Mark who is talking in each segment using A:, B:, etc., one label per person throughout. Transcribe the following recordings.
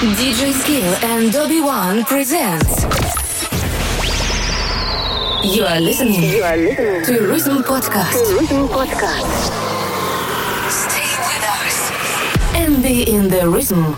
A: DJ Skill and Dobby One presents. You are listening. You are listening to Rhythm Podcast. to Rhythm Podcast. Stay with us and be in the rhythm.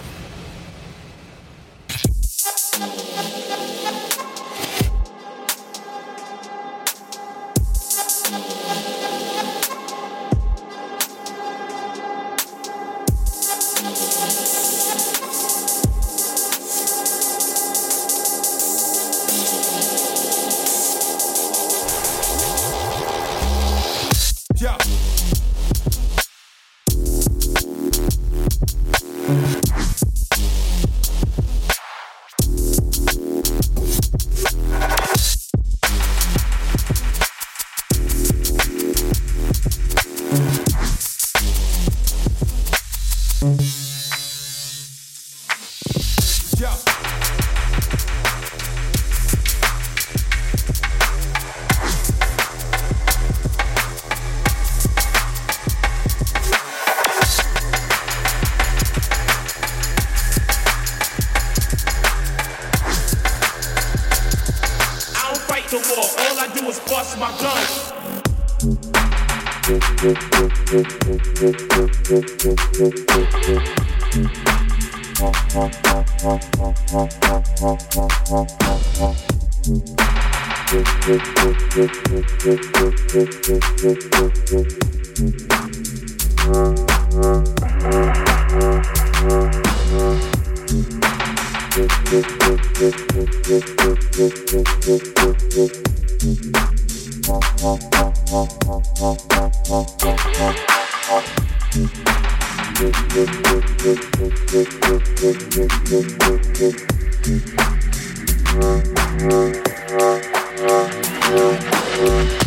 B: Thank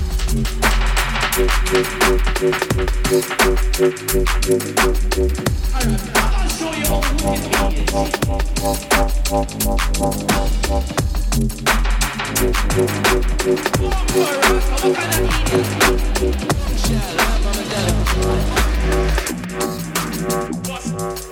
B: What's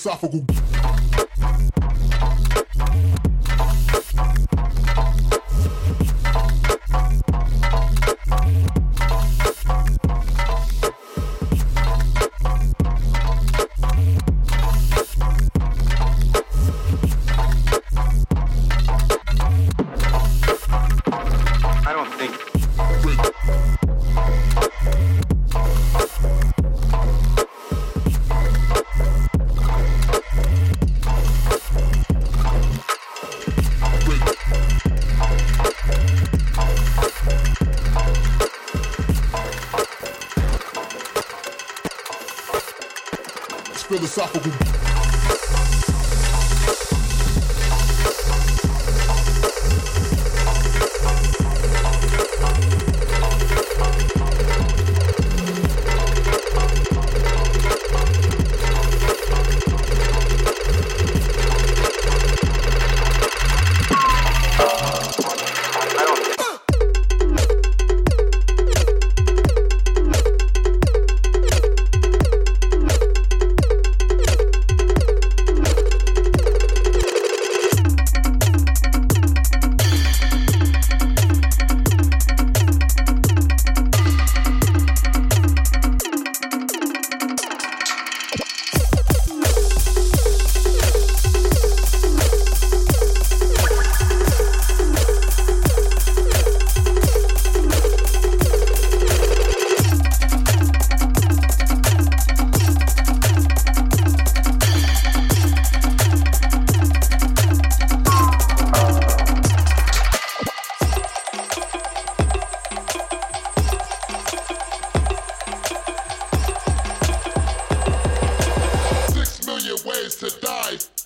C: Philosophical. Philosophical. ways to die.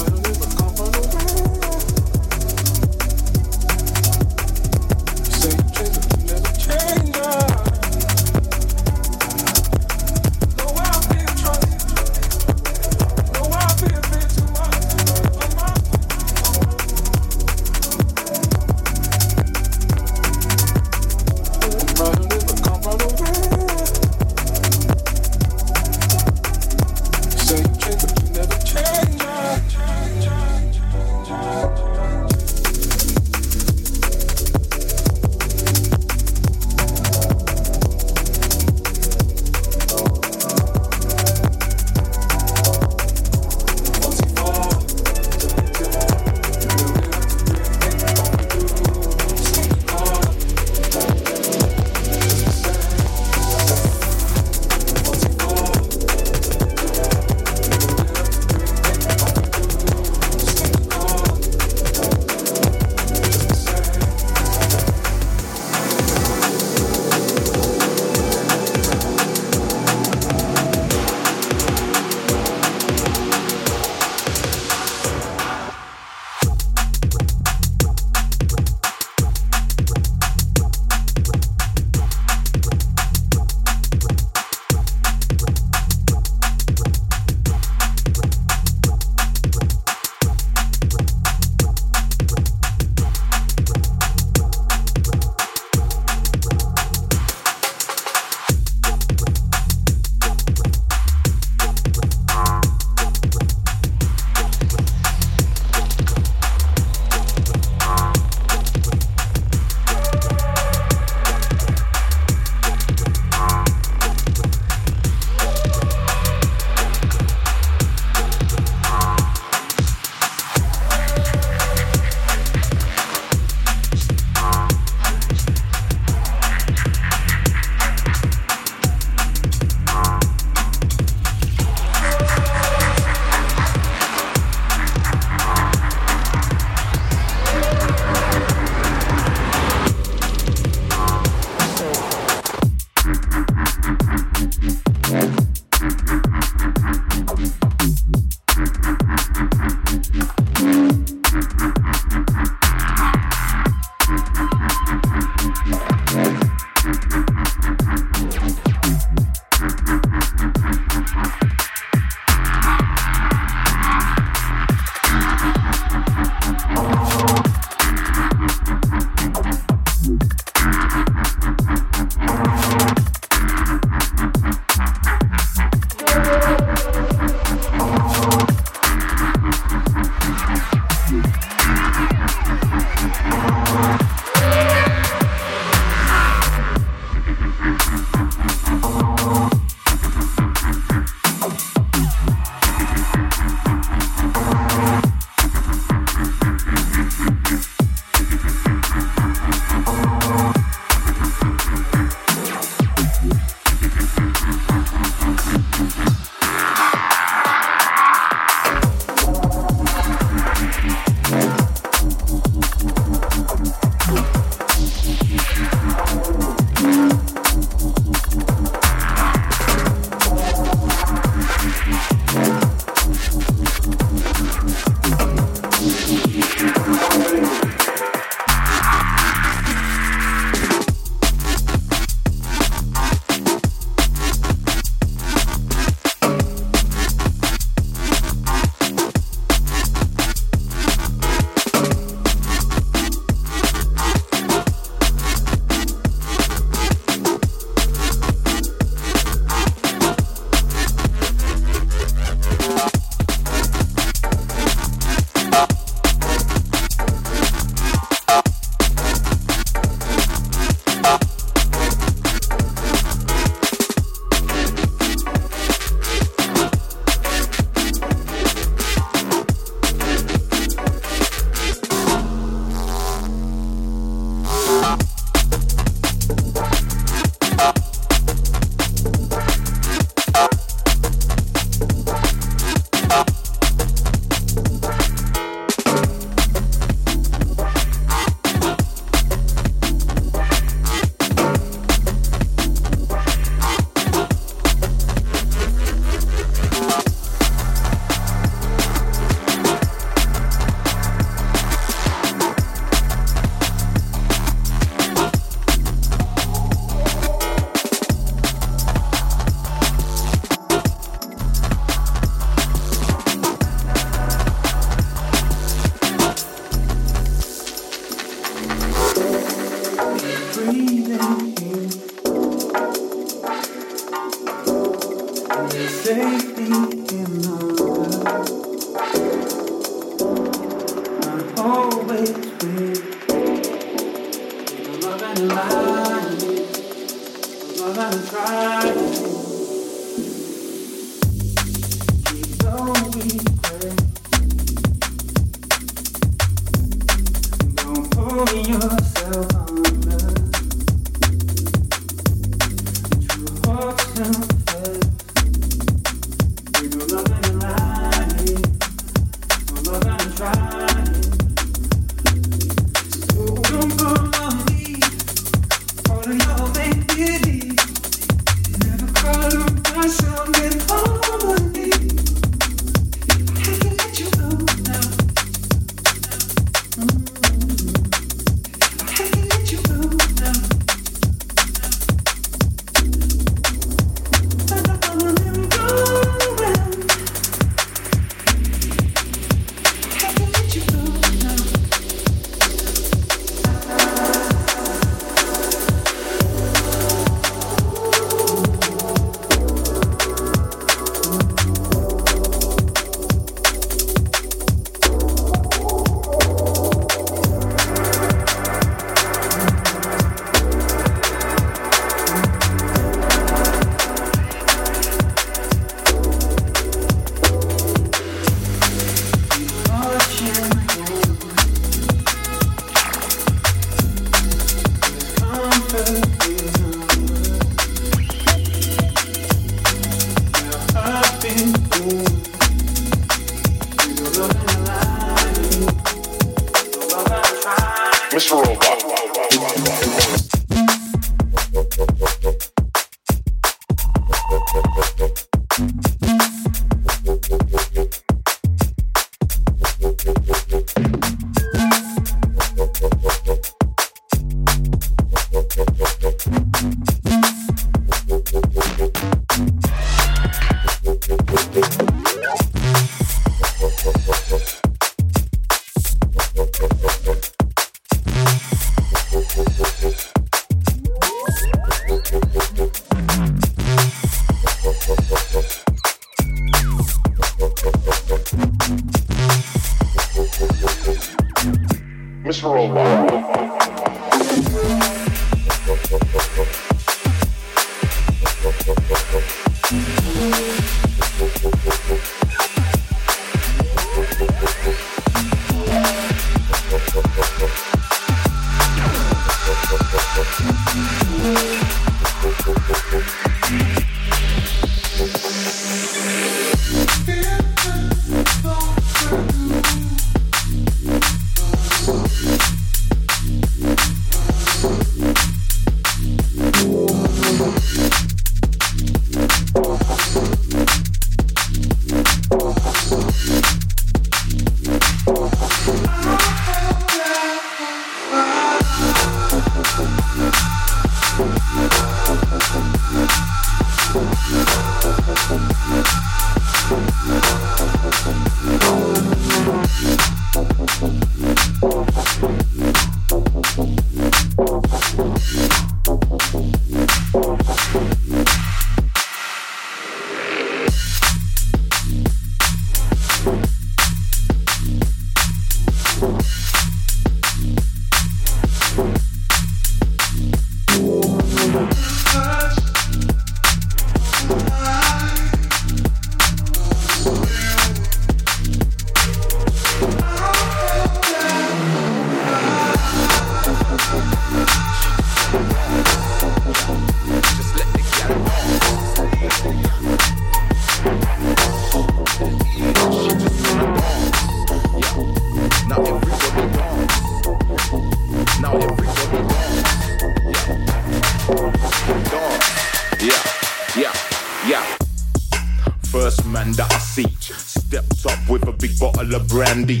D: candy.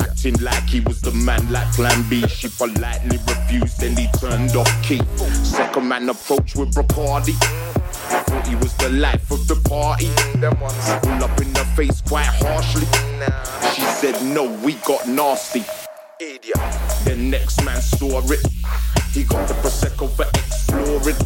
D: Acting like he was the man like Plan B. She politely refused then he turned off key. Second man approached with Bacardi. I thought he was the life of the party. All up in the face quite harshly. She said, No, we got nasty. Idiot. The next man saw it. He got the Prosecco for exploring.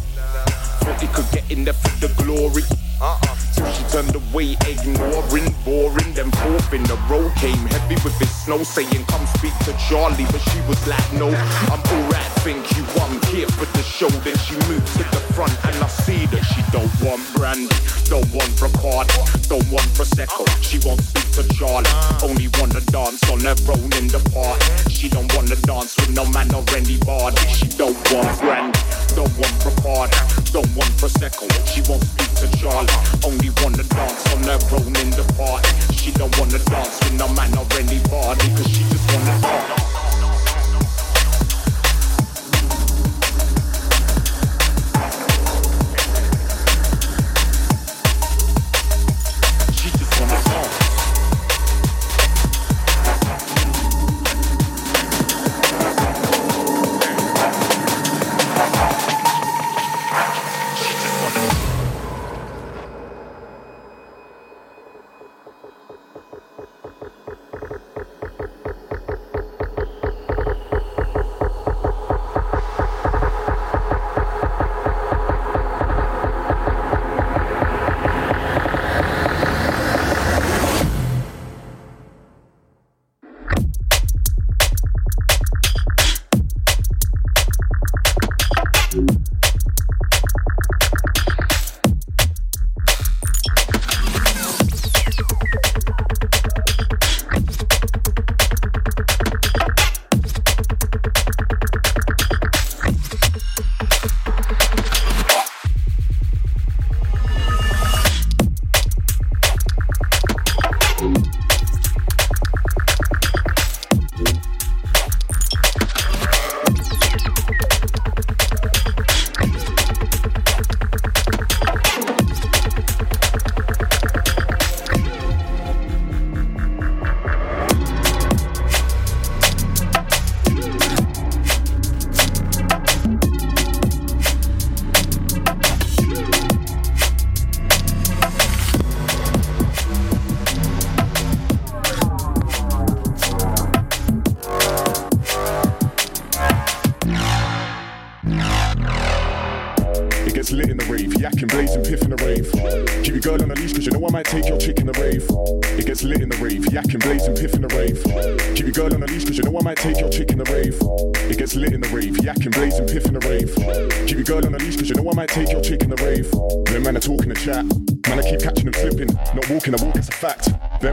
D: Thought he could get in there for the glory. Uh-uh. Till she turned away, ignoring, boring, then fourth in a row came heavy with his snow, saying, "Come speak to Charlie," but she was like, "No, I'm alright." think you want here for the show then she moves to the front. And I see that she don't want brandy don't want Bacardi don't want Prosecco. She won't speak to Charlie. Only wanna dance on her own in the park. She don't wanna dance with no man or anybody. She don't want brandy don't want Bacardi don't want Prosecco. She won't speak to Charlie. Only wanna dance on her own in the park. She don't wanna dance with no man or anybody cause she just wanna talk.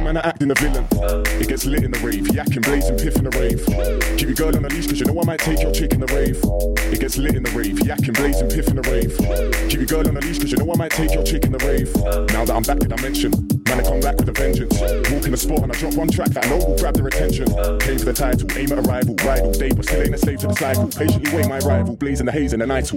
E: Man are acting a villain. It gets lit in the rave, yakking, blazing, piff in the rave. Keep your girl on a leash, cause you know I might take your chick in the rave. It gets lit in the rave, yakking, blazing, piff in the rave. Keep your girl on a leash, cause you know I might take your chick in the rave. Now that I'm back to dimension, man, I come back with a vengeance. Walk in the spot and I drop one track that I know will grab their attention. Came for the title, aim at arrival, ride all but still ain't a slave to the cycle. Patiently wait my rival, blazing the haze in the night.